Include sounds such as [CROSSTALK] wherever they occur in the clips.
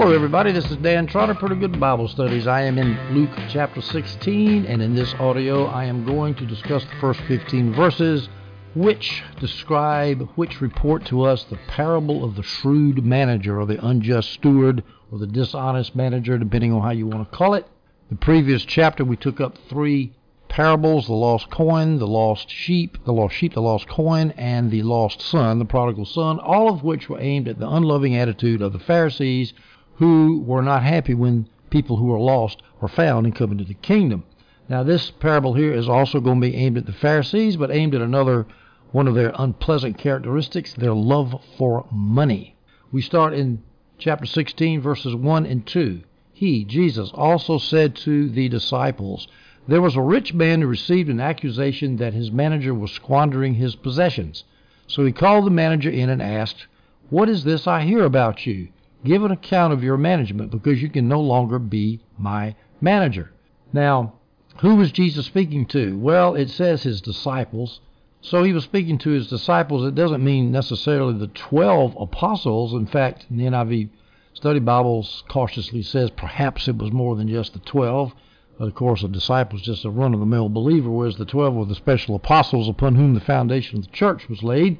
Hello, everybody. This is Dan Trotter, Pretty Good Bible Studies. I am in Luke chapter 16, and in this audio, I am going to discuss the first 15 verses, which describe, which report to us the parable of the shrewd manager, or the unjust steward, or the dishonest manager, depending on how you want to call it. The previous chapter, we took up three parables the lost coin, the lost sheep, the lost sheep, the lost coin, and the lost son, the prodigal son, all of which were aimed at the unloving attitude of the Pharisees who were not happy when people who were lost were found and come into the kingdom. Now, this parable here is also going to be aimed at the Pharisees, but aimed at another one of their unpleasant characteristics their love for money. We start in chapter 16, verses 1 and 2. He, Jesus, also said to the disciples, there was a rich man who received an accusation that his manager was squandering his possessions. So he called the manager in and asked, What is this I hear about you? Give an account of your management because you can no longer be my manager. Now, who was Jesus speaking to? Well, it says his disciples. So he was speaking to his disciples. It doesn't mean necessarily the 12 apostles. In fact, the NIV Study Bibles cautiously says perhaps it was more than just the 12. But of course, a disciple is just a run of the mill believer, whereas the twelve were the special apostles upon whom the foundation of the church was laid.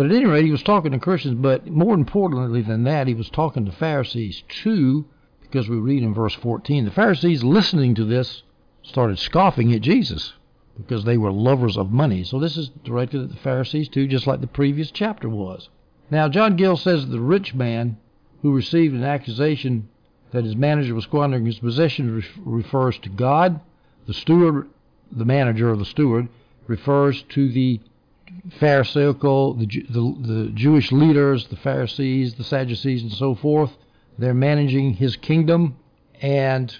But at any rate, he was talking to Christians, but more importantly than that, he was talking to Pharisees too, because we read in verse 14 the Pharisees listening to this started scoffing at Jesus because they were lovers of money. So this is directed at the Pharisees too, just like the previous chapter was. Now, John Gill says the rich man who received an accusation that his manager was squandering his possessions refers to God. The steward, the manager or the steward, refers to the Pharisaical, the, the, the Jewish leaders, the Pharisees, the Sadducees, and so forth. They're managing his kingdom, and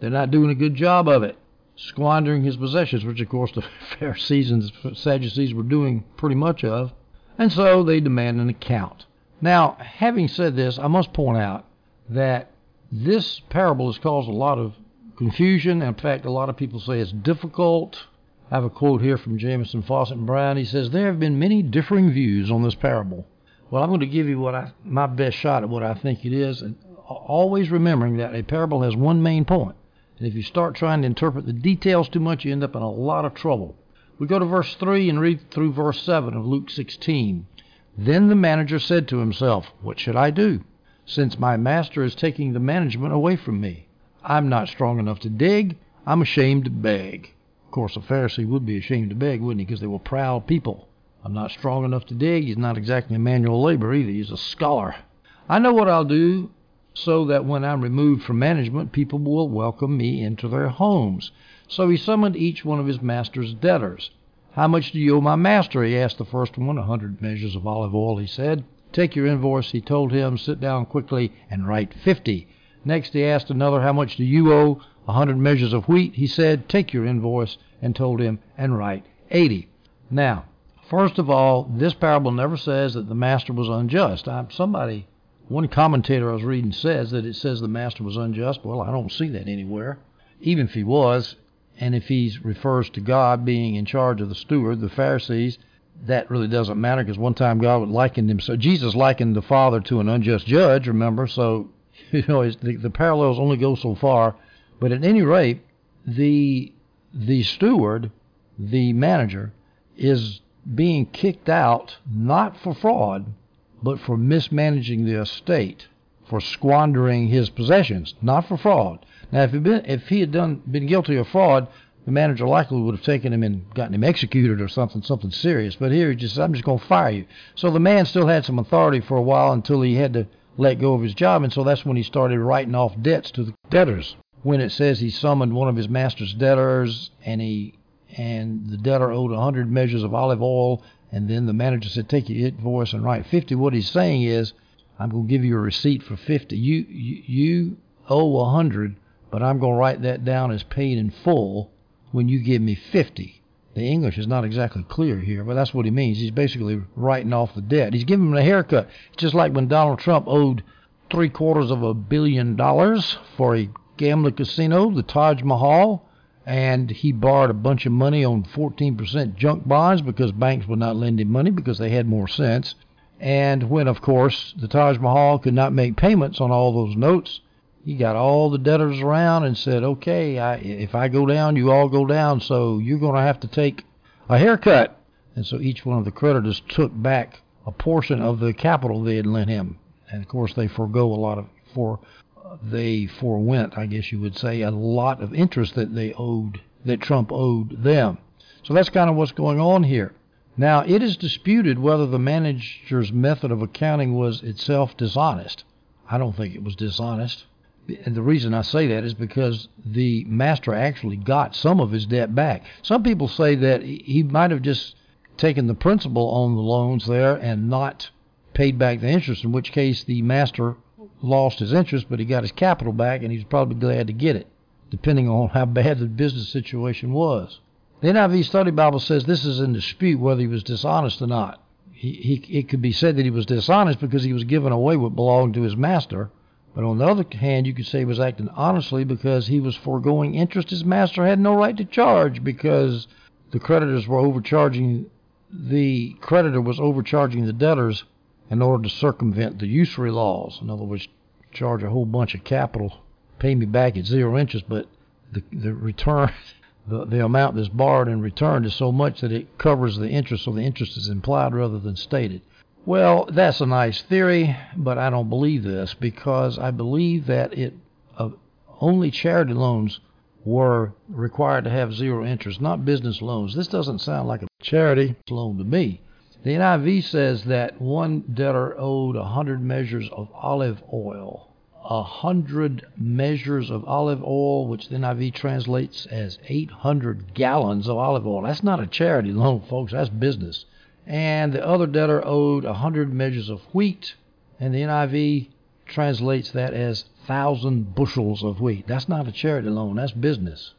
they're not doing a good job of it, squandering his possessions, which of course the [LAUGHS] Pharisees and the Sadducees were doing pretty much of. And so they demand an account. Now, having said this, I must point out that this parable has caused a lot of confusion. In fact, a lot of people say it's difficult. I have a quote here from Jamieson, Fausset and Brown. He says, There have been many differing views on this parable. Well, I'm going to give you what I, my best shot at what I think it is, and always remembering that a parable has one main point. And if you start trying to interpret the details too much, you end up in a lot of trouble. We go to verse 3 and read through verse 7 of Luke 16. Then the manager said to himself, What should I do? since my master is taking the management away from me. I'm not strong enough to dig. I'm ashamed to beg. Of course, a Pharisee would be ashamed to beg, wouldn't he? Because they were proud people. I'm not strong enough to dig. He's not exactly a manual labor either. He's a scholar. I know what I'll do so that when I'm removed from management, people will welcome me into their homes. So he summoned each one of his master's debtors. How much do you owe my master? He asked the first one. A hundred measures of olive oil, he said. Take your invoice, he told him. Sit down quickly and write 50. Next, he asked another, How much do you owe? A hundred measures of wheat, he said. Take your invoice, and told him, and write 80. Now, first of all, this parable never says that the master was unjust. I, somebody, one commentator I was reading says that it says the master was unjust. Well, I don't see that anywhere. Even if he was, and if he refers to God being in charge of the steward, the Pharisees, that really doesn't matter because one time God likened him. So Jesus likened the father to an unjust judge. Remember, so [LAUGHS] you know the, the parallels only go so far. But at any rate, the the steward, the manager, is being kicked out not for fraud, but for mismanaging the estate, for squandering his possessions, not for fraud. Now, if been if he had done been guilty of fraud, the manager likely would have taken him and gotten him executed or something, something serious. But here he just, I'm just going to fire you. So the man still had some authority for a while until he had to let go of his job, and so that's when he started writing off debts to the debtors. When it says he summoned one of his master's debtors, and he and the debtor owed a hundred measures of olive oil, and then the manager said, "Take your invoice and write 50." What he's saying is, "I'm going to give you a receipt for 50. You you, you owe a hundred, but I'm going to write that down as paid in full." when you give me 50. The English is not exactly clear here, but that's what he means. He's basically writing off the debt. He's giving him a haircut. Just like when Donald Trump owed three quarters of a billion dollars for a gambling casino, the Taj Mahal, and he borrowed a bunch of money on 14% junk bonds because banks would not lend him money because they had more sense. And when, of course, the Taj Mahal could not make payments on all those notes, he got all the debtors around and said, okay, I, if I go down, you all go down, so you're going to have to take a haircut. And so each one of the creditors took back a portion of the capital they had lent him. And of course, they forego a lot of, for, they forewent, I guess you would say, a lot of interest that they owed, that Trump owed them. So that's kind of what's going on here. Now, it is disputed whether the manager's method of accounting was itself dishonest. I don't think it was dishonest. And the reason I say that is because the master actually got some of his debt back. Some people say that he might have just taken the principal on the loans there and not paid back the interest, in which case the master lost his interest, but he got his capital back, and he's probably glad to get it, depending on how bad the business situation was. The NIV Study Bible says this is in dispute whether he was dishonest or not. He, he, it could be said that he was dishonest because he was giving away what belonged to his master, but on the other hand, you could say he was acting honestly because he was foregoing interest his master had no right to charge because the creditors were overcharging the creditor was overcharging the debtors in order to circumvent the usury laws. In other words, charge a whole bunch of capital, pay me back at zero interest, but the the return [LAUGHS] the, the amount that's borrowed and returned is so much that it covers the interest, so the interest is implied rather than stated. Well, that's a nice theory, but I don't believe this because I believe that it uh, only charity loans were required to have zero interest, not business loans. This doesn't sound like a charity loan to me. The NIV says that one debtor owed a hundred measures of olive oil. A hundred measures of olive oil, which the NIV translates as 800 gallons of olive oil. That's not a charity loan, folks. That's business and the other debtor owed a hundred measures of wheat, and the NIV translates that as thousand bushels of wheat. That's not a charity loan, that's business.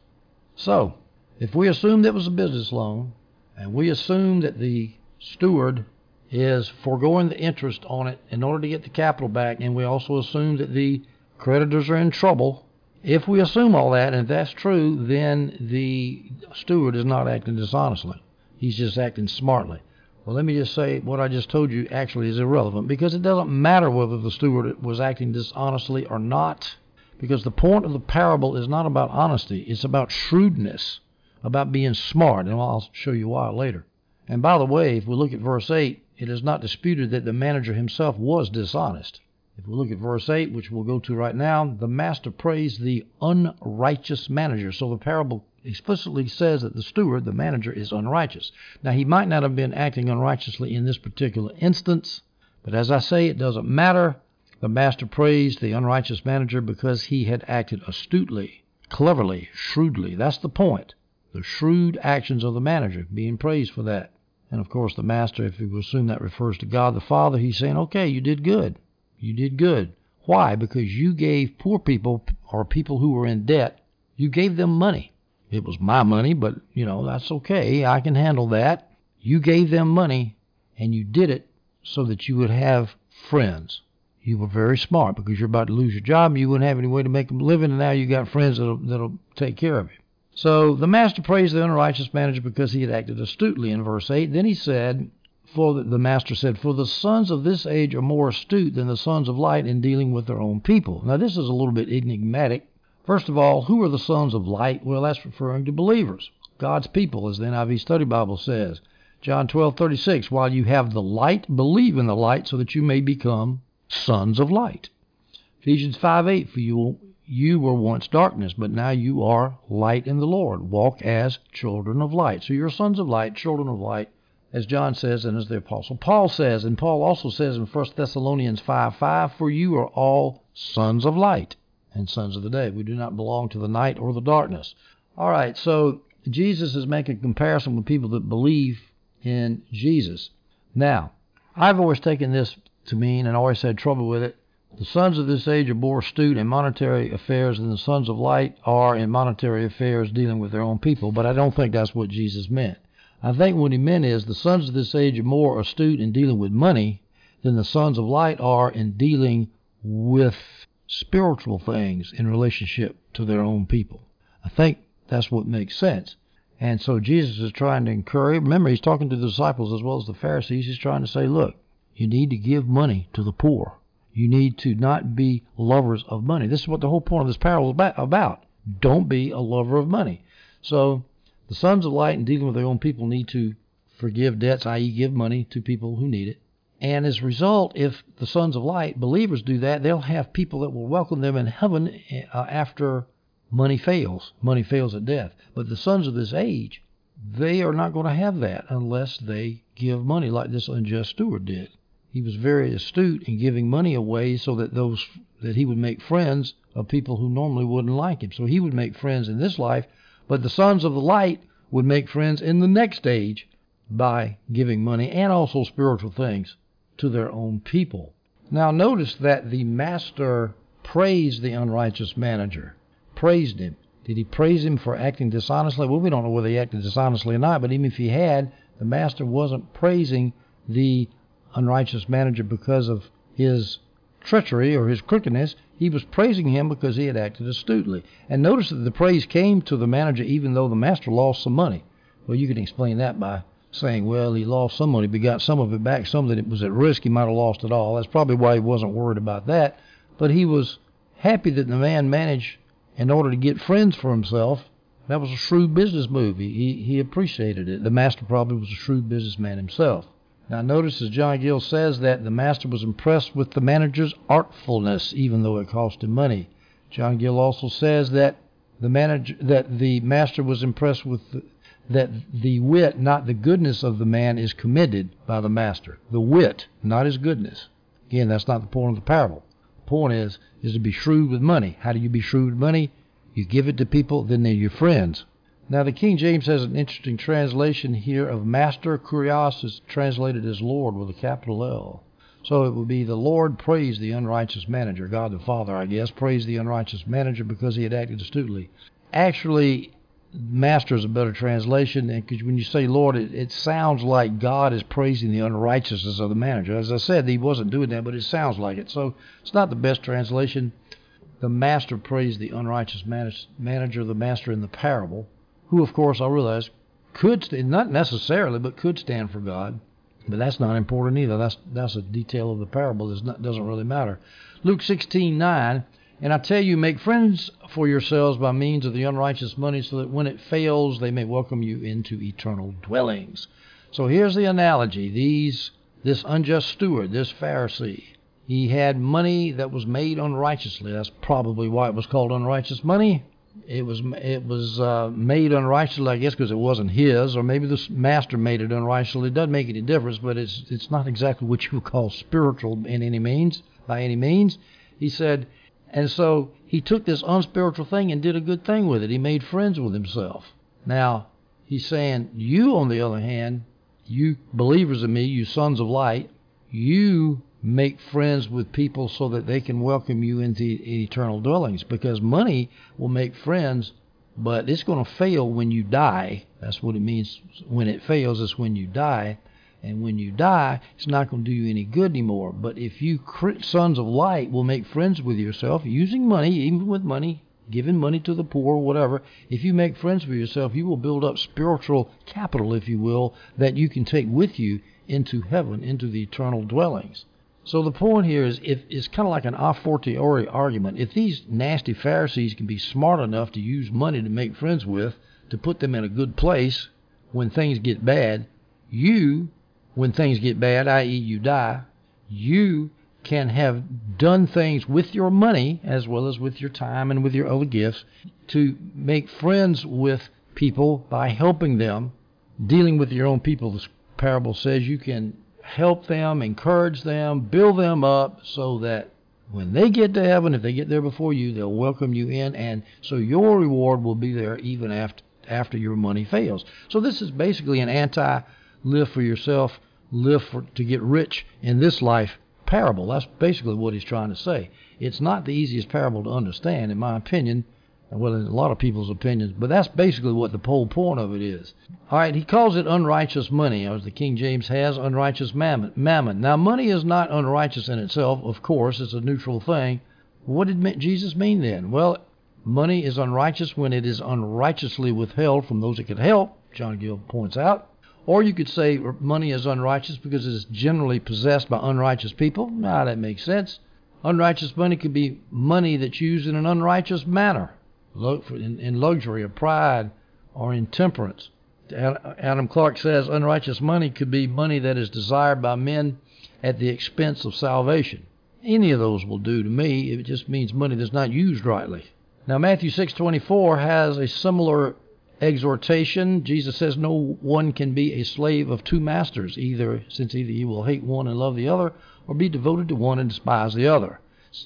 So, if we assume that was a business loan, and we assume that the steward is foregoing the interest on it in order to get the capital back, and we also assume that the creditors are in trouble. If we assume all that, and if that's true, then the steward is not acting dishonestly. He's just acting smartly. Well, let me just say what I just told you actually is irrelevant because it doesn't matter whether the steward was acting dishonestly or not. Because the point of the parable is not about honesty, it's about shrewdness, about being smart, and I'll show you why later. And by the way, if we look at verse 8, it is not disputed that the manager himself was dishonest. If we look at verse 8, which we'll go to right now, the master praised the unrighteous manager. So the parable explicitly says that the steward, the manager, is unrighteous. Now, he might not have been acting unrighteously in this particular instance, but as I say, it doesn't matter. The master praised the unrighteous manager because he had acted astutely, cleverly, shrewdly. That's the point. The shrewd actions of the manager, being praised for that. And of course, the master, if we assume that refers to God the Father, he's saying, okay, you did good. You did good. Why? Because you gave poor people or people who were in debt, you gave them money. It was my money, but, you know, that's okay. I can handle that. You gave them money, and you did it so that you would have friends. You were very smart because you're about to lose your job and you wouldn't have any way to make a living, and now you've got friends that'll, that'll take care of you. So the master praised the unrighteous manager because he had acted astutely in verse 8. Then he said, for the, master said, For the sons of this age are more astute than the sons of light in dealing with their own people. Now, this is a little bit enigmatic First of all, who are the sons of light? Well, that's referring to believers, God's people, as the NIV Study Bible says. John 12:36, while you have the light, believe in the light so that you may become sons of light. Ephesians 5:8, for you you were once darkness, but now you are light in the Lord. Walk as children of light. So you're sons of light, children of light, as John says and as the apostle Paul says, and Paul also says in 1 Thessalonians 5:5, for you are all sons of light and sons of the day. We do not belong to the night or the darkness. All right, so Jesus is making comparison with people that believe in Jesus. Now, I've always taken this to mean and always had trouble with it. The sons of this age are more astute in monetary affairs than the sons of light are in monetary affairs dealing with their own people, but I don't think that's what Jesus meant. I think what he meant is the sons of this age are more astute in dealing with money than the sons of light are in dealing with spiritual things in relationship to their own people. I think that's what makes sense. And so Jesus is trying to encourage. Remember, he's talking to the disciples as well as the Pharisees. He's trying to say, look, You need to give money to the poor. You need to not be lovers of money. This is what the whole point of this parable is about. Don't be a lover of money. So the sons of light in dealing with their own people need to forgive debts, i.e., give money to people who need it. And as a result, if the sons of light, believers, do that, they'll have people that will welcome them in heaven uh, after money fails. Money fails at death. But the sons of this age, they are not going to have that unless they give money like this unjust steward did. He was very astute in giving money away so that those that he would make friends of people who normally wouldn't like him. So he would make friends in this life, but the sons of the light would make friends in the next age by giving money and also spiritual things to their own people. Now notice that the master praised the unrighteous manager praised him. Did he praise him for acting dishonestly? Well, we don't know whether he acted dishonestly or not, but even if he had, the master wasn't praising the unrighteous manager because of his treachery or his crookedness. He was praising him because he had acted astutely. And notice that the praise came to the manager even though the master lost some money. Well, you can explain that by saying, well, he lost some money, but got some of it back. Some that it was at risk, he might have lost it all. That's probably why he wasn't worried about that. But he was happy that the man managed in order to get friends for himself. That was a shrewd business move. He, he appreciated it. The master probably was a shrewd businessman himself. Now, notice as John Gill says that the master was impressed with the manager's artfulness, even though it cost him money. John Gill also says that the manager that the master was impressed with the, that the wit, not the goodness of the man, is commended by the master. The wit, not his goodness. Again, that's not the point of the parable The point is is to be shrewd with money. How do you be shrewd with money? You give it to people, then they're your friends. Now the King James has an interesting translation here of master. Kurios is translated as Lord with a capital L. So it would be the Lord praised the unrighteous manager. God the Father, I guess, praised the unrighteous manager because he had acted astutely. Actually, master is a better translation because when you say Lord, it, it, sounds like God is praising the unrighteousness of the manager. As I said, he wasn't doing that, but it sounds like it. So it's not the best translation. The master praised the unrighteous manager, the master in the parable, who, of course, I realize could not necessarily, but could stand for God. But that's not important either. That's that's a detail of the parable. It doesn't really matter. Luke 16:9 and I tell you, make friends for yourselves by means of the unrighteous money, so that when it fails, they may welcome you into eternal dwellings. So here's the analogy: these, this unjust steward, this Pharisee, he had money that was made unrighteously. That's probably why it was called unrighteous money. It was it was uh, made unrighteously, I guess, because it wasn't his, or maybe the master made it unrighteously. It doesn't make any difference, but it's it's not exactly what you would call spiritual in any means, by any means. He said and so he took this unspiritual thing and did a good thing with it. He made friends with himself. Now, he's saying, you, on the other hand, you believers in me, you sons of light, you make friends with people so that they can welcome you into eternal dwellings. Because money will make friends, but it's going to fail when you die. That's what it means. When it fails, it's when you die. And when you die, it's not going to do you any good anymore. But if you, sons of light, will make friends with yourself using money, even with money, giving money to the poor, whatever, if you make friends with yourself, you will build up spiritual capital, if you will, that you can take with you into heaven, into the eternal dwellings. So the point here is, if it's kind of like an a fortiori argument. If these nasty Pharisees can be smart enough to use money to make friends with, to put them in a good place when things get bad, you when things get bad, i.e., you die, you can have done things with your money as well as with your time and with your other gifts to make friends with people by helping them, dealing with your own people. This parable says you can help them, encourage them, build them up so that when they get to heaven, if they get there before you, they'll welcome you in, and so your reward will be there even after after your money fails. So this is basically an anti live for yourself live for, to get rich in this life parable. That's basically what he's trying to say. It's not the easiest parable to understand, in my opinion, well, in a lot of people's opinions, but that's basically what the whole point of it is. All right, he calls it unrighteous money, as the King James has unrighteous mammon. mammon. Now, money is not unrighteous in itself, of course, it's a neutral thing. What did Jesus mean then? Well, money is unrighteous when it is unrighteously withheld from those it could help, John Gill points out Or you could say money is unrighteous because it is generally possessed by unrighteous people. Now, that makes sense. Unrighteous money could be money that's used in an unrighteous manner, in luxury or pride or intemperance. Adam Clarke says unrighteous money could be money that is desired by men at the expense of salvation. Any of those will do to me. It just means money that's not used rightly. Now Matthew 6:24 has a similar exhortation. Jesus says no one can be a slave of two masters, either since either he will hate one and love the other, or be devoted to one and despise the other.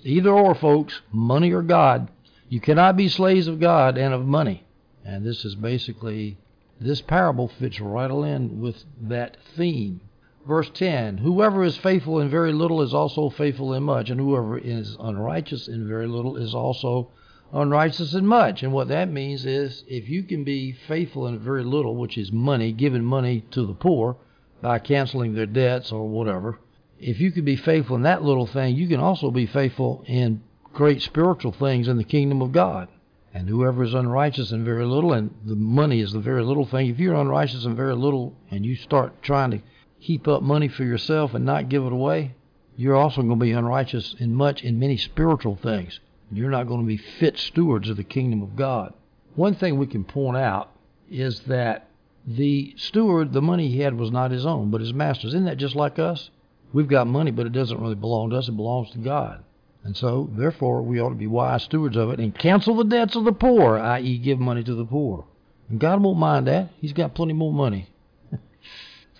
Either or, folks, money or God. You cannot be slaves of God and of money. And this is basically this parable fits right in with that theme. Verse 10 Whoever is faithful in very little is also faithful in much, and whoever is unrighteous in very little is also unrighteous in much. And what that means is if you can be faithful in very little, which is money, giving money to the poor by canceling their debts or whatever, if you can be faithful in that little thing, you can also be faithful in great spiritual things in the kingdom of God. And whoever is unrighteous in very little, and the money is the very little thing, if you're unrighteous in very little and you start trying to heap up money for yourself and not give it away, you're also going to be unrighteous in much in many spiritual things. You're not going to be fit stewards of the kingdom of God. One thing we can point out is that the steward, the money he had was not his own, but his master's. Isn't that just like us? We've got money, but it doesn't really belong to us. It belongs to God. And so, therefore, we ought to be wise stewards of it and cancel the debts of the poor, i.e., give money to the poor. And God won't mind that. He's got plenty more money. [LAUGHS]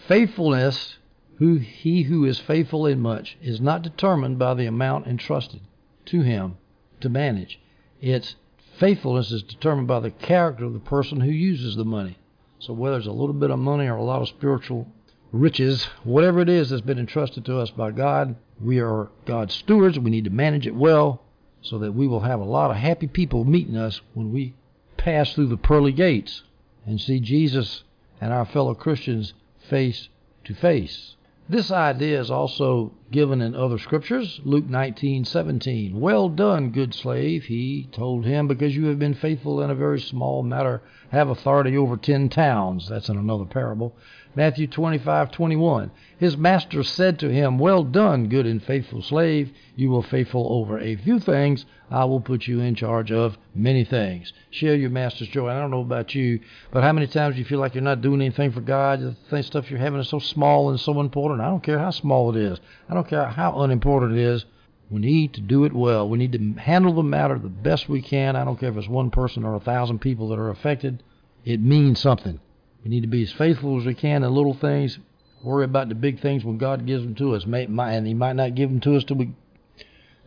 Faithfulness, who he who is faithful in much, is not determined by the amount entrusted to him, to manage. Its faithfulness is determined by the character of the person who uses the money. So whether it's a little bit of money or a lot of spiritual riches, whatever it is that's been entrusted to us by God, we are God's stewards. We need to manage it well so that we will have a lot of happy people meeting us when we pass through the pearly gates and see Jesus and our fellow Christians face to face. This idea is also given in other scriptures. Luke 19:17. Well done, good slave, he told him, because you have been faithful in a very small matter, have authority over 10 towns. That's in another parable. Matthew 25:21. His master said to him, Well done, good and faithful slave. You were faithful over a few things. I will put you in charge of many things. Share your master's joy. I don't know about you, but how many times do you feel like you're not doing anything for God? The stuff you're having is so small and so important. I don't care how small it is. I don't care how unimportant it is. We need to do it well. We need to handle the matter the best we can. I don't care if it's one person or a thousand people that are affected. It means something. We need to be as faithful as we can in little things. Worry about the big things when God gives them to us. May, and He might not give them to us till we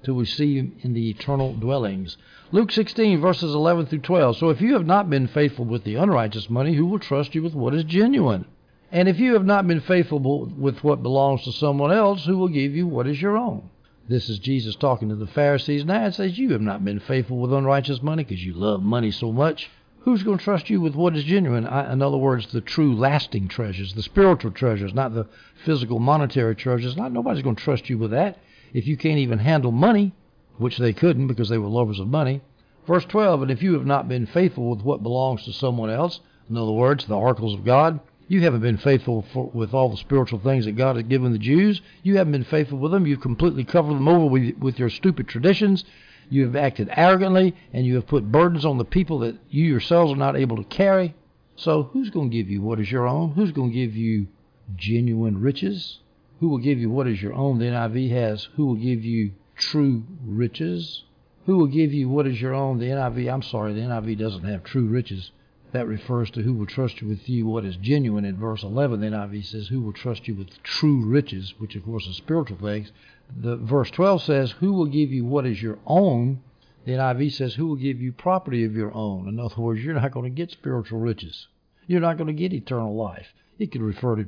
till we see Him in the eternal dwellings. Luke 16 verses 11 through 12. So if you have not been faithful with the unrighteous money, who will trust you with what is genuine? And if you have not been faithful with what belongs to someone else, who will give you what is your own? This is Jesus talking to the Pharisees now. It says, You have not been faithful with unrighteous money because you love money so much. Who's going to trust you with what is genuine? In other words, the true lasting treasures, the spiritual treasures, not the physical monetary treasures. Not nobody's going to trust you with that if you can't even handle money, which they couldn't because they were lovers of money. Verse 12, and if you have not been faithful with what belongs to someone else, in other words, the oracles of God, you haven't been faithful for, with all the spiritual things that God has given the Jews. You haven't been faithful with them. You've completely covered them over with, with your stupid traditions. You have acted arrogantly, and you have put burdens on the people that you yourselves are not able to carry. So, who's going to give you what is your own? Who's going to give you genuine riches? Who will give you what is your own? The NIV has, who will give you true riches? Who will give you what is your own? The NIV, I'm sorry, the NIV doesn't have true riches. That refers to who will trust you with you what is genuine. In verse 11, the NIV says, who will trust you with true riches, which of course is spiritual things the verse 12 says, Who will give you what is your own? The NIV says, Who will give you property of your own? In other words, you're not going to get spiritual riches. You're not going to get eternal life. It could refer to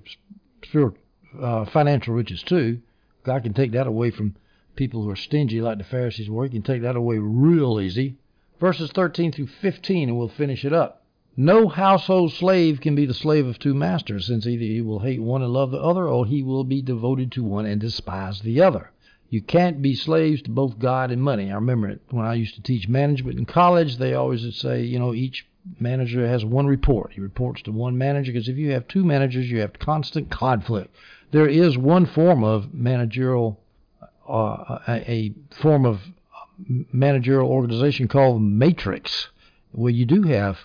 spiritual, uh, financial riches too. God can take that away from people who are stingy like the Pharisees were. He can take that away real easy. Verses 13 through 15, and we'll finish it up. No household slave can be the slave of two masters, since either he will hate one and love the other, or he will be devoted to one and despise the other. You can't be slaves to both God and money. I remember it when I used to teach management in college. They always would say, you know, each manager has one report. He reports to one manager because if you have two managers, you have constant conflict. There is one form of managerial, uh, a, a form of managerial organization called matrix, where you do have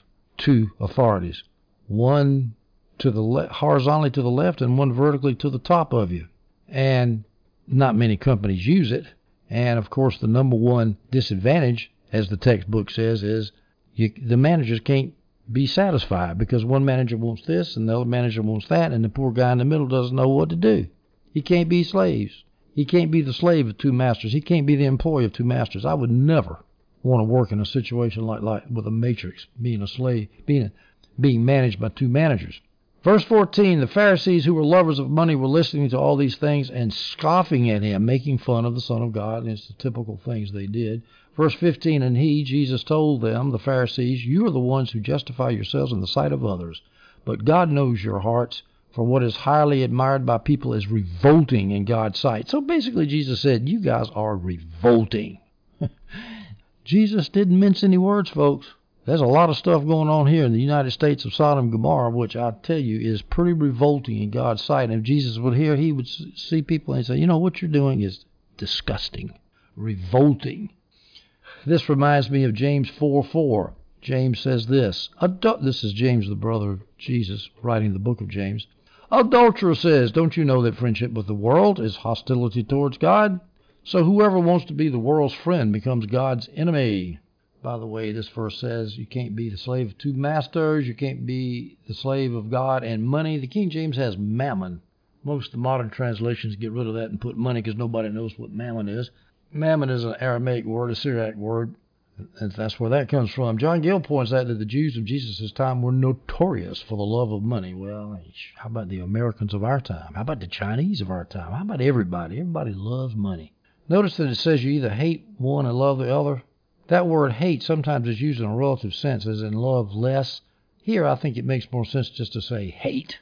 two authorities, one to the le- horizontally to the left and one vertically to the top of you. And not many companies use it. And of course, the number one disadvantage, as the textbook says, is you, the managers can't be satisfied because one manager wants this and the other manager wants that, and the poor guy in the middle doesn't know what to do. He can't be slaves. He can't be the slave of two masters. He can't be the employee of two masters. I would never want to work in a situation like, like with a matrix, being a slave, being being managed by two managers. Verse 14 The Pharisees, who were lovers of money, were listening to all these things and scoffing at him, making fun of the Son of God. And it's the typical things they did. Verse 15 And he, Jesus, told them, the Pharisees, You are the ones who justify yourselves in the sight of others, but God knows your hearts. For what is highly admired by people is revolting in God's sight. So basically, Jesus said, You guys are revolting. [LAUGHS] Jesus didn't mince any words, folks. There's a lot of stuff going on here in the United States of Sodom and Gomorrah, which I tell you is pretty revolting in God's sight. And if Jesus would hear, he would see people and say, You know, what you're doing is disgusting, revolting. This reminds me of James 4 4. James says this. This is James, the brother of Jesus, writing the book of James. Adulterer says, Don't you know that friendship with the world is hostility towards God? So whoever wants to be the world's friend becomes God's enemy. By the way, this verse says you can't be the slave of two masters, you can't be the slave of God and money. The King James has mammon. Most of the modern translations get rid of that and put money because nobody knows what mammon is. Mammon is an Aramaic word, a Syriac word, and that's where that comes from. John Gill points out that the Jews of Jesus' time were notorious for the love of money. Well, how about the Americans of our time? How about the Chinese of our time? How about everybody? Everybody loves money. Notice that it says you either hate one and love the other. That word hate sometimes is used in a relative sense, as in love less. Here, I think it makes more sense just to say hate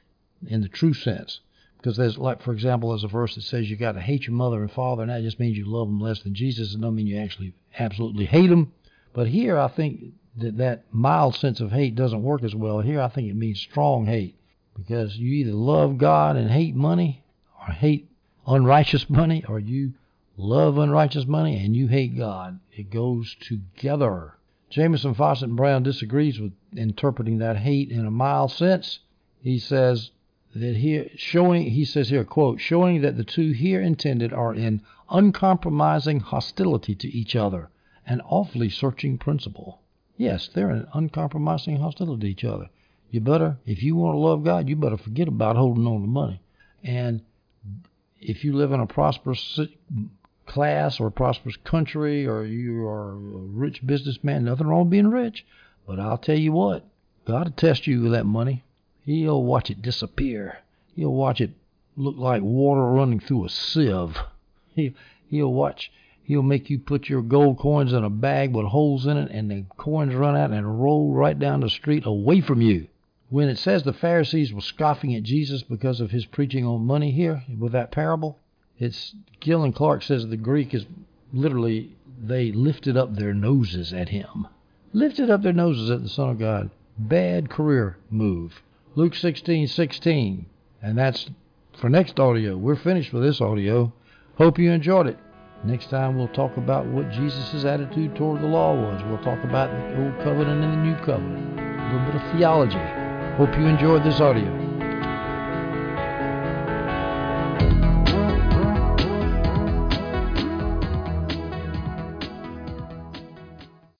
in the true sense. Because there's, like, for example, there's a verse that says you got to hate your mother and father, and that just means you love them less than Jesus. It doesn't mean you actually absolutely hate them. But here, I think that that mild sense of hate doesn't work as well. Here, I think it means strong hate. Because you either love God and hate money, or hate unrighteous [LAUGHS] money, or you love unrighteous money and you hate God. It goes together. Jamieson, Fausset, and Brown disagrees with interpreting that hate in a mild sense. He says that here showing he says here quote showing that the two here intended are in uncompromising hostility to each other, an awfully searching principle. Yes, they're in uncompromising hostility to each other. You better, if you want to love God, you better forget about holding on to money. And if you live in a prosperous class or a prosperous country or you are a rich businessman, nothing wrong with being rich. But I'll tell you what, God will test you with that money. He'll watch it disappear. He'll watch it look like water running through a sieve. He, he'll watch, he'll make you put your gold coins in a bag with holes in it and the coins run out and roll right down the street away from you. When it says the Pharisees were scoffing at Jesus because of his preaching on money here with that parable, it's Gill and Clarke says the Greek is literally they lifted up their noses at him. Lifted up their noses at the Son of God. Bad career move. Luke 16, 16. And that's for next audio. We're finished with this audio. Hope you enjoyed it. Next time we'll talk about what Jesus' attitude toward the law was. We'll talk about the old covenant and the new covenant. A little bit of theology. Hope you enjoyed this audio.